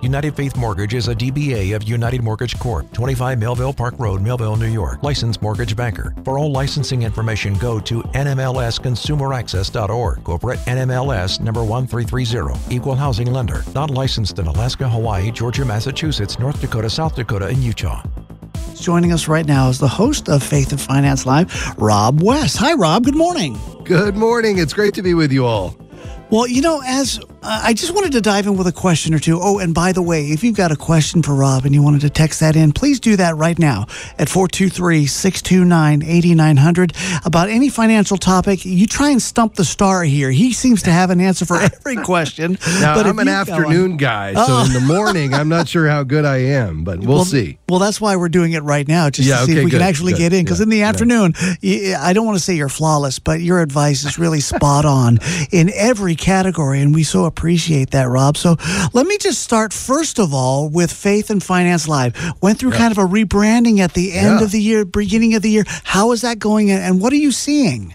United Faith Mortgage is a DBA of United Mortgage Corp., 25 Melville Park Road, Melville, New York. Licensed mortgage banker. For all licensing information, go to nmlsconsumeraccess.org. Corporate NMLS number 1330. Equal housing lender. Not licensed in Alaska, Hawaii, Georgia, Massachusetts, North Dakota, South Dakota, and Utah. Joining us right now is the host of Faith and Finance Live, Rob West. Hi, Rob. Good morning. Good morning. It's great to be with you all. Well, you know, as uh, I just wanted to dive in with a question or two. Oh, and by the way, if you've got a question for Rob and you wanted to text that in, please do that right now at 423 629 8900 about any financial topic. You try and stump the star here. He seems to have an answer for every question. now, but I'm an afternoon guy, so oh. in the morning, I'm not sure how good I am, but we'll, well, see. Well, that's why we're doing it right now, just yeah, to see okay, if we good, can actually good, get in. Because yeah, in the afternoon. I don't want to say you're flawless, but your advice is really spot on in every category. And we so appreciate that, Rob. So let me just start, first of all, with Faith and Finance Live. Went through kind of a rebranding at the end of the year, beginning of the year. How is that going, and what are you seeing?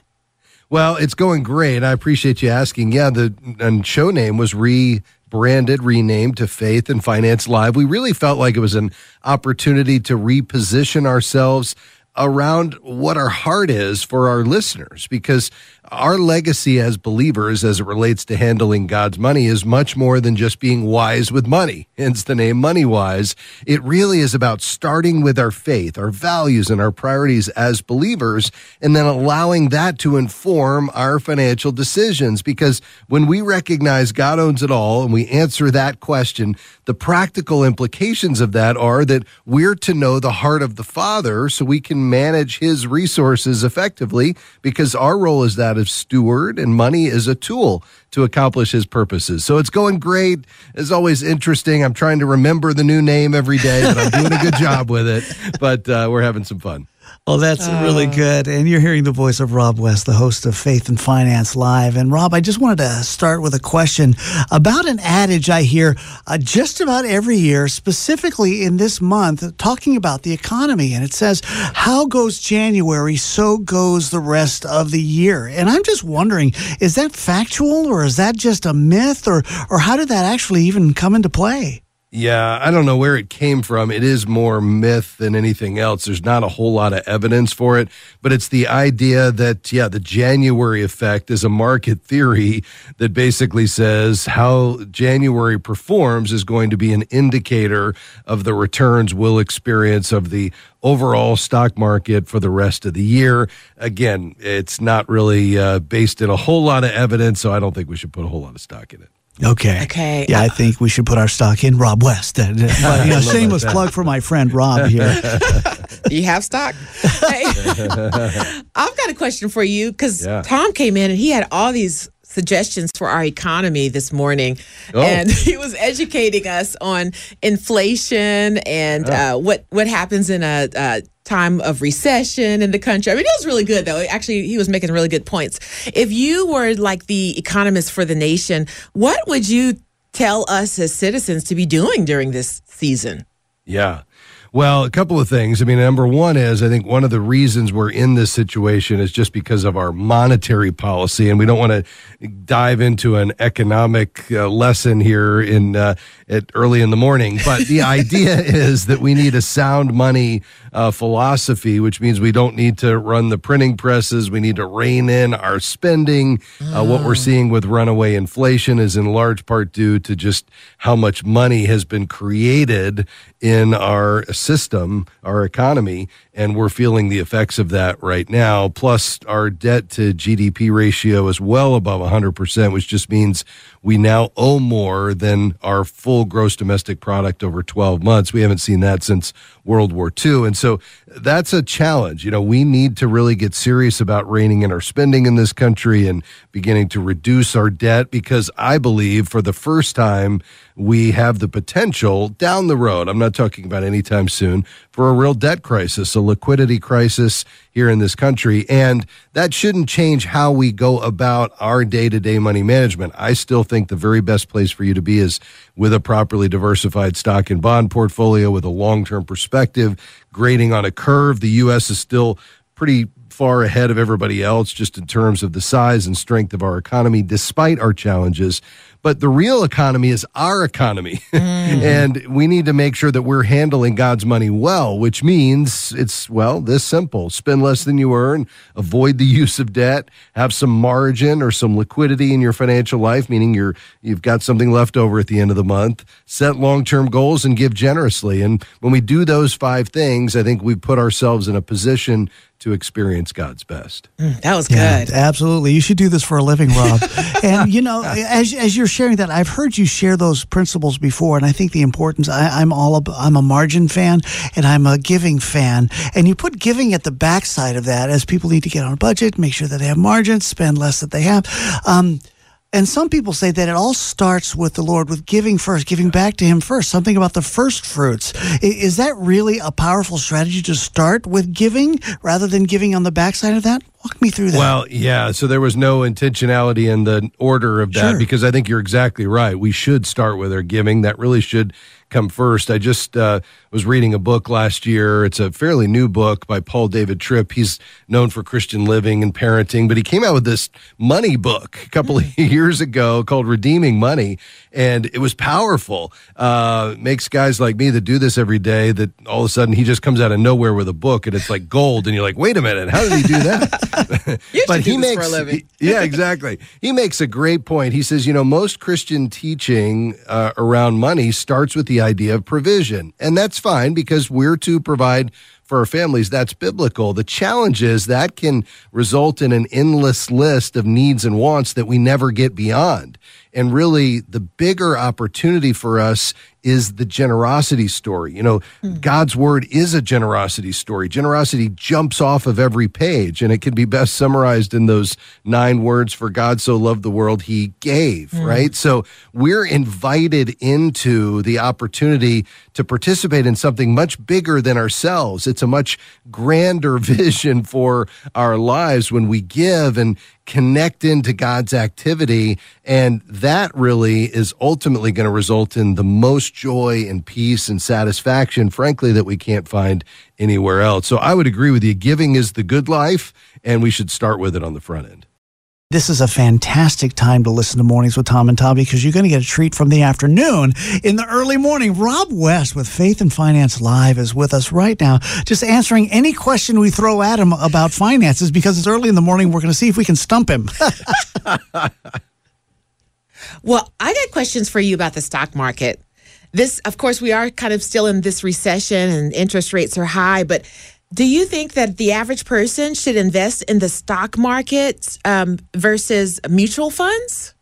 Well, it's going great. I appreciate you asking. Yeah, the and show name was rebranded, renamed to Faith and Finance Live. We really felt like it was an opportunity to reposition ourselves around what our heart is for our listeners because our legacy as believers as it relates to handling God's money is much more than just being wise with money. Hence the name MoneyWise. It really is about starting with our faith, our values, and our priorities as believers, and then allowing that to inform our financial decisions. Because when we recognize God owns it all and we answer that question, the practical implications of that are that we're to know the heart of the Father so we can manage his resources effectively because our role is that of steward and money is a tool to accomplish his purposes. So it's going great. It's always interesting. I'm trying to remember the new name every day, but I'm doing a good job with it. But uh, we're having some fun. Oh, that's uh, really good. And you're hearing the voice of Rob West, the host of Faith and Finance Live. And Rob, I just wanted to start with a question about an adage I hear uh, just about every year, specifically in this month, talking about the economy. And it says, How goes January, so goes the rest of the year. And I'm just wondering, is that factual or is that just a myth or, or how did that actually even come into play? Yeah, I don't know where it came from. It is more myth than anything else. There's not a whole lot of evidence for it, but it's the idea that, yeah, the January effect is a market theory that basically says how January performs is going to be an indicator of the returns we'll experience of the overall stock market for the rest of the year. Again, it's not really uh, based in a whole lot of evidence, so I don't think we should put a whole lot of stock in it. Okay. Okay. Yeah, I uh, think we should put our stock in Rob West. But, uh, you know, shameless plug for my friend Rob here. Do you have stock? Hey, I've got a question for you because yeah. Tom came in and he had all these suggestions for our economy this morning, oh. and he was educating us on inflation and uh, what what happens in a, a time of recession in the country. I mean, it was really good though. Actually, he was making really good points. If you were like the economist for the nation, what would you tell us as citizens to be doing during this season? Yeah. Well, a couple of things. I mean, number one is I think one of the reasons we're in this situation is just because of our monetary policy, and we don't want to dive into an economic uh, lesson here in uh, at early in the morning. But the idea is that we need a sound money uh, philosophy, which means we don't need to run the printing presses. We need to rein in our spending. Uh, what we're ah. seeing with runaway inflation is in large part due to just how much money has been created in our system, our economy, and we're feeling the effects of that right now. Plus, our debt to GDP ratio is well above 100%, which just means we now owe more than our full gross domestic product over 12 months. We haven't seen that since World War II. And so that's a challenge. You know, we need to really get serious about reining in our spending in this country and beginning to reduce our debt because I believe for the first time, we have the potential down the road, I'm not talking about anytime soon, for a real debt crisis, a liquidity crisis here in this country. And that shouldn't change how we go about our day to day money management. I still think the very best place for you to be is with a properly diversified stock and bond portfolio with a long term perspective, grading on a curve. The U.S. is still pretty far ahead of everybody else just in terms of the size and strength of our economy, despite our challenges. But the real economy is our economy. Mm. and we need to make sure that we're handling God's money well, which means it's, well, this simple spend less than you earn, avoid the use of debt, have some margin or some liquidity in your financial life, meaning you're, you've got something left over at the end of the month, set long term goals, and give generously. And when we do those five things, I think we put ourselves in a position to experience God's best. Mm, that was good. Yeah, absolutely. You should do this for a living, Rob. and you know, as as you're sharing that, I've heard you share those principles before, and I think the importance. I, am all about, I'm a margin fan, and I'm a giving fan, and you put giving at the backside of that as people need to get on a budget, make sure that they have margins, spend less that they have. Um, and some people say that it all starts with the Lord, with giving first, giving back to Him first, something about the first fruits. Is that really a powerful strategy to start with giving rather than giving on the backside of that? Walk me through that. Well, yeah. So there was no intentionality in the order of that sure. because I think you're exactly right. We should start with our giving. That really should come first. I just uh, was reading a book last year. It's a fairly new book by Paul David Tripp. He's known for Christian living and parenting, but he came out with this money book a couple of years ago called Redeeming Money, and it was powerful. Uh, makes guys like me that do this every day that all of a sudden he just comes out of nowhere with a book and it's like gold, and you're like, wait a minute, how did he do that? but he makes he, yeah, exactly. He makes a great point. He says, you know, most Christian teaching uh, around money starts with the idea of provision, and that's fine because we're to provide for our families. That's biblical. The challenge is that can result in an endless list of needs and wants that we never get beyond. And really, the bigger opportunity for us is the generosity story. You know, mm. God's word is a generosity story. Generosity jumps off of every page, and it can be best summarized in those nine words for God so loved the world, he gave, mm. right? So we're invited into the opportunity to participate in something much bigger than ourselves. It's a much grander vision for our lives when we give and connect into God's activity. And that really is ultimately going to result in the most joy and peace and satisfaction, frankly, that we can't find anywhere else. So I would agree with you. Giving is the good life, and we should start with it on the front end. This is a fantastic time to listen to Mornings with Tom and Tom because you're going to get a treat from the afternoon in the early morning. Rob West with Faith and Finance Live is with us right now, just answering any question we throw at him about finances because it's early in the morning. We're going to see if we can stump him. well, I got questions for you about the stock market. This, of course, we are kind of still in this recession and interest rates are high, but do you think that the average person should invest in the stock market um, versus mutual funds?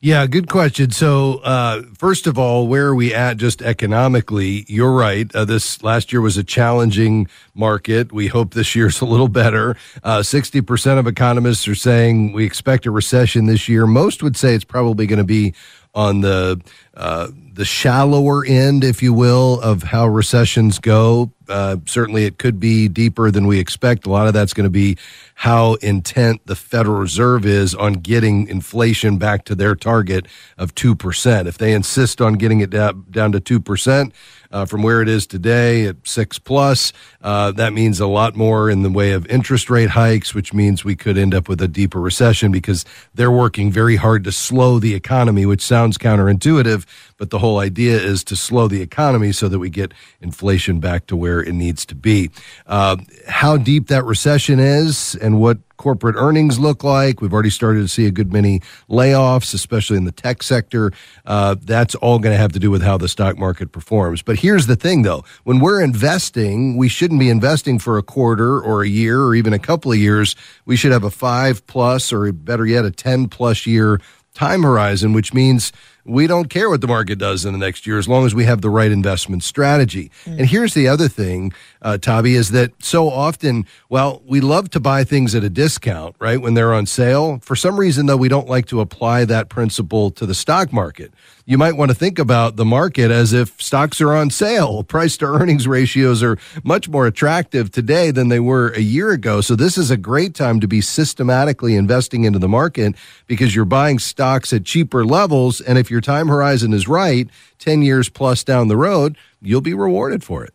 Yeah, good question. So, uh, first of all, where are we at just economically? You're right. Uh, this last year was a challenging market. We hope this year's a little better. Uh, 60% of economists are saying we expect a recession this year. Most would say it's probably going to be on the uh, the shallower end, if you will, of how recessions go. Uh, certainly, it could be deeper than we expect. A lot of that's going to be how intent the Federal Reserve is on getting inflation back to their target of 2%. If they insist on getting it down, down to 2%, uh, from where it is today at six plus. Uh, that means a lot more in the way of interest rate hikes, which means we could end up with a deeper recession because they're working very hard to slow the economy, which sounds counterintuitive, but the whole idea is to slow the economy so that we get inflation back to where it needs to be. Uh, how deep that recession is and what corporate earnings look like. We've already started to see a good many layoffs, especially in the tech sector. Uh, that's all going to have to do with how the stock market performs. But here's the thing, though: when we're investing, we shouldn't be investing for a quarter or a year or even a couple of years. We should have a five plus, or better yet, a ten plus year time horizon, which means we don't care what the market does in the next year as long as we have the right investment strategy. Mm. And here's the other thing, uh, Tabi, is that so often, well, we love to buy things at a discount, right, when they're on sale. For some reason, though, we don't like to apply that principle to the stock market you might want to think about the market as if stocks are on sale. Price to earnings ratios are much more attractive today than they were a year ago. So this is a great time to be systematically investing into the market because you're buying stocks at cheaper levels. And if your time horizon is right, 10 years plus down the road, you'll be rewarded for it.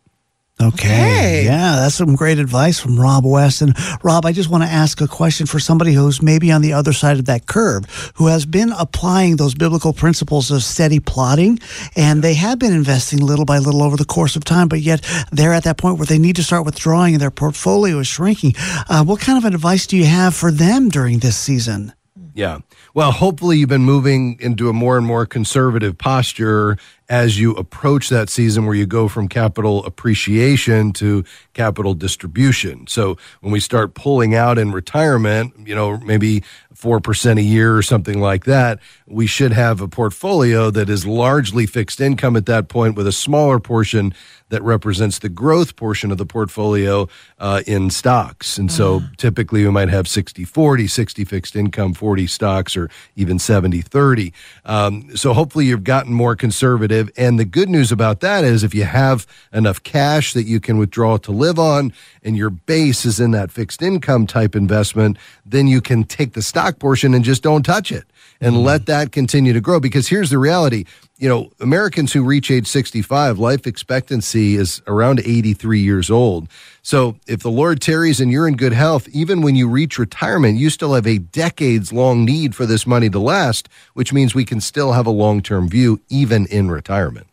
Okay. Yeah, that's some great advice from Rob West. And Rob, I just want to ask a question for somebody who's maybe on the other side of that curve, who has been applying those biblical principles of steady plodding, and they have been investing little by little over the course of time, but yet they're at that point where they need to start withdrawing and their portfolio is shrinking. Uh, what kind of advice do you have for them during this season? Yeah. Well, hopefully you've been moving into a more and more conservative posture as you approach that season where you go from capital appreciation to capital distribution. So when we start pulling out in retirement, you know, maybe 4% a year or something like that, we should have a portfolio that is largely fixed income at that point with a smaller portion that represents the growth portion of the portfolio uh, in stocks. And so mm. typically we might have 60 40, 60 fixed income, 40 stocks, or even 70 30. Um, so hopefully you've gotten more conservative. And the good news about that is if you have enough cash that you can withdraw to live on and your base is in that fixed income type investment, then you can take the stock portion and just don't touch it and mm. let that continue to grow. Because here's the reality you know, Americans who reach age 65, life expectancy is around 83 years old. So if the Lord tarries and you're in good health, even when you reach retirement, you still have a decades long need for this money to last, which means we can still have a long term view even in retirement.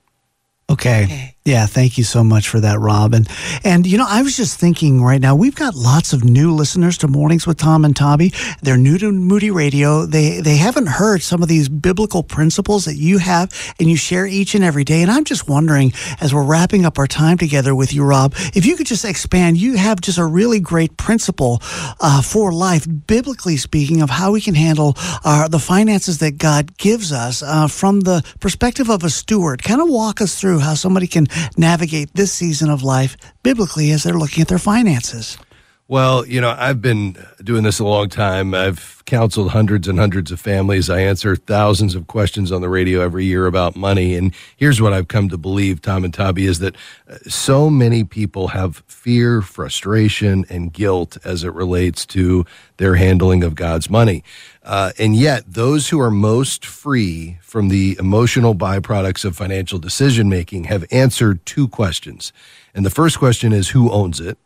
Okay. okay. Yeah, thank you so much for that, Rob. And, and, you know, I was just thinking right now, we've got lots of new listeners to Mornings with Tom and Tabi. They're new to Moody Radio. They, they haven't heard some of these biblical principles that you have and you share each and every day. And I'm just wondering, as we're wrapping up our time together with you, Rob, if you could just expand, you have just a really great principle uh, for life, biblically speaking, of how we can handle uh, the finances that God gives us uh, from the perspective of a steward. Kind of walk us through how somebody can navigate this season of life biblically as they're looking at their finances? Well, you know, I've been doing this a long time. I've counseled hundreds and hundreds of families. I answer thousands of questions on the radio every year about money. And here's what I've come to believe, Tom and Tabi, is that uh, so many people have fear, frustration, and guilt as it relates to their handling of God's money. Uh, and yet, those who are most free from the emotional byproducts of financial decision making have answered two questions. And the first question is who owns it?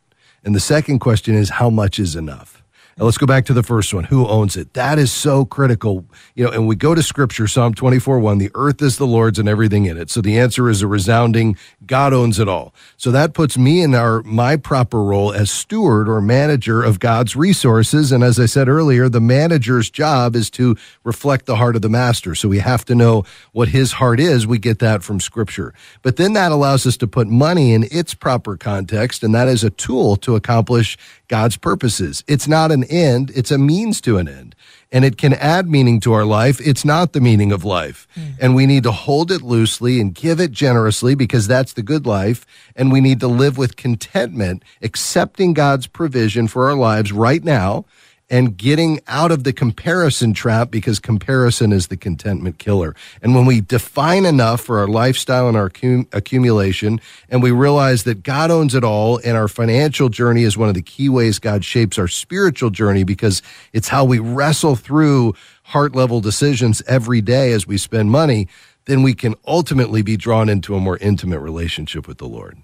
And the second question is how much is enough? Let's go back to the first one. Who owns it? That is so critical. You know, and we go to scripture, Psalm 24 1, the earth is the Lord's and everything in it. So the answer is a resounding God owns it all. So that puts me in our my proper role as steward or manager of God's resources. And as I said earlier, the manager's job is to reflect the heart of the master. So we have to know what his heart is. We get that from scripture. But then that allows us to put money in its proper context, and that is a tool to accomplish God's purposes. It's not an end, it's a means to an end. And it can add meaning to our life. It's not the meaning of life. Mm. And we need to hold it loosely and give it generously because that's the good life. And we need to live with contentment, accepting God's provision for our lives right now and getting out of the comparison trap because comparison is the contentment killer. And when we define enough for our lifestyle and our cum- accumulation, and we realize that God owns it all, and our financial journey is one of the key ways God shapes our spiritual journey because it's how we wrestle through heart level decisions every day as we spend money, then we can ultimately be drawn into a more intimate relationship with the Lord.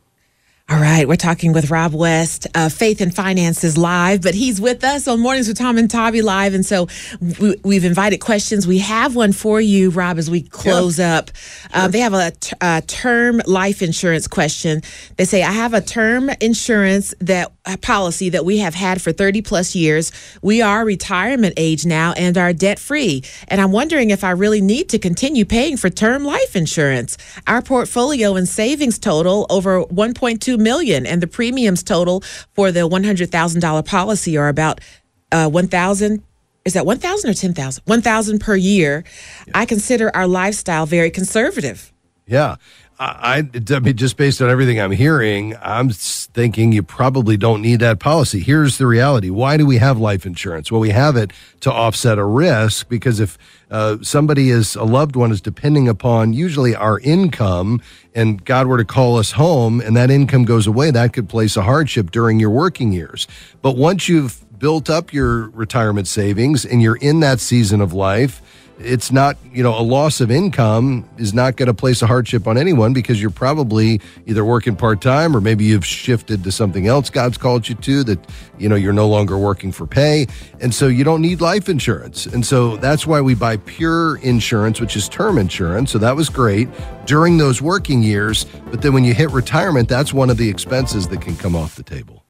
All right, we're talking with Rob West, uh, Faith and Finances Live, but he's with us on Mornings with Tom and Tabi Live. And so we, have invited questions. We have one for you, Rob, as we close up. Uh, they have a, t- a term life insurance question. They say, I have a term insurance that policy that we have had for 30 plus years. We are retirement age now and are debt free. And I'm wondering if I really need to continue paying for term life insurance. Our portfolio and savings total over 1.2 million and the premiums total for the $100,000 policy are about uh, 1,000 is that 1,000 or 10,000? 1,000 per year. Yeah. I consider our lifestyle very conservative. Yeah. I, I mean, just based on everything I'm hearing, I'm thinking you probably don't need that policy. Here's the reality. Why do we have life insurance? Well, we have it to offset a risk because if uh, somebody is a loved one is depending upon usually our income and God were to call us home and that income goes away, that could place a hardship during your working years. But once you've built up your retirement savings and you're in that season of life, it's not, you know, a loss of income is not going to place a hardship on anyone because you're probably either working part time or maybe you've shifted to something else God's called you to that, you know, you're no longer working for pay. And so you don't need life insurance. And so that's why we buy pure insurance, which is term insurance. So that was great during those working years. But then when you hit retirement, that's one of the expenses that can come off the table.